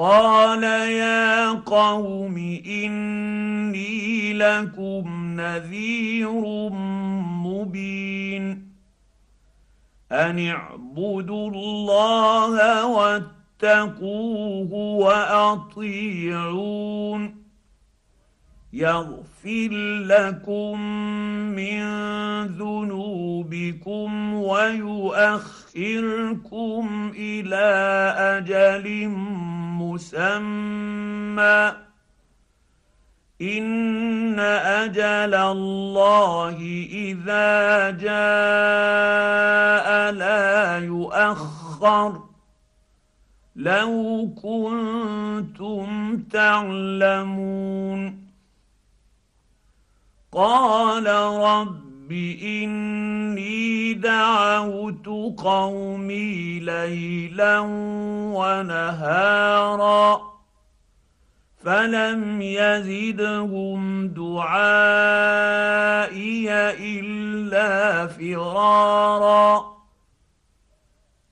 قال يا قوم اني لكم نذير مبين ان اعبدوا الله واتقوه واطيعون يغفر لكم من ذنوبكم ويؤخركم إلى أجل مسمى. إن أجل الله إذا جاء لا يؤخر. لو كنتم تعلمون. قال رب إني دعوت قومي ليلا ونهارا فلم يزدهم دعائي إلا فرارا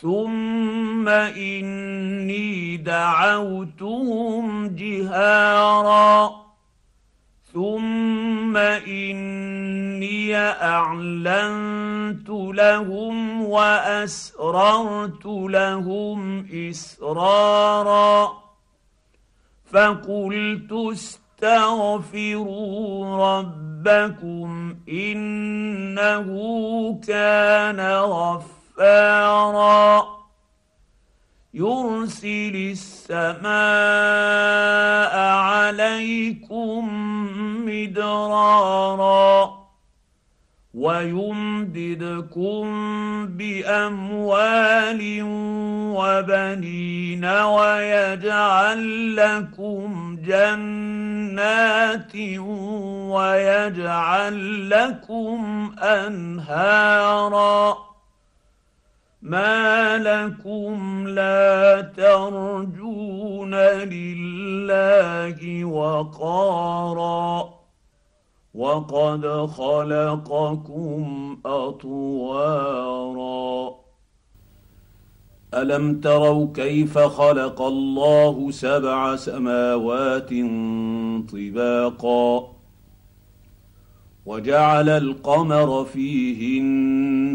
ثم اني دعوتهم جهارا. ثم اني اعلنت لهم واسررت لهم اسرارا. فقلت استغفروا ربكم انه كان غفارا غفارا يرسل السماء عليكم مدرارا ويمددكم بأموال وبنين ويجعل لكم جنات ويجعل لكم أنهارا ما لكم لا ترجون لله وقارا وقد خلقكم اطوارا الم تروا كيف خلق الله سبع سماوات طباقا وجعل القمر فيهن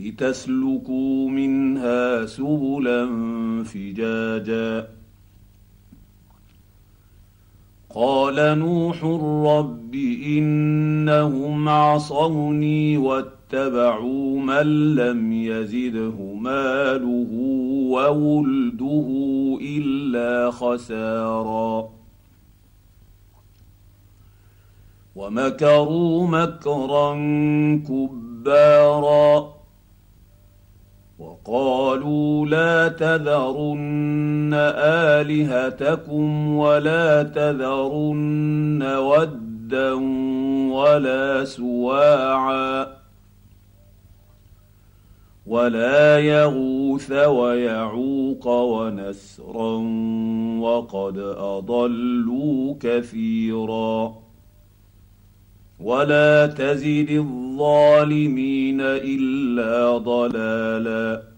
لتسلكوا منها سبلا فجاجا. قال نوح رب إنهم عصوني واتبعوا من لم يزده ماله وولده إلا خسارا. ومكروا مكرا كبارا تذرن آلهتكم ولا تذرن ودا ولا سواعا ولا يغوث ويعوق ونسرا وقد أضلوا كثيرا ولا تزد الظالمين إلا ضلالا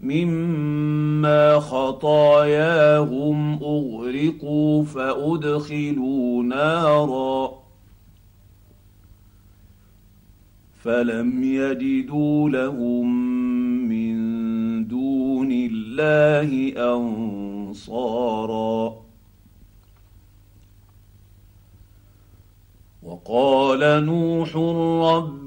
مما خطاياهم أغرقوا فأدخلوا نارا فلم يجدوا لهم من دون الله أنصارا وقال نوح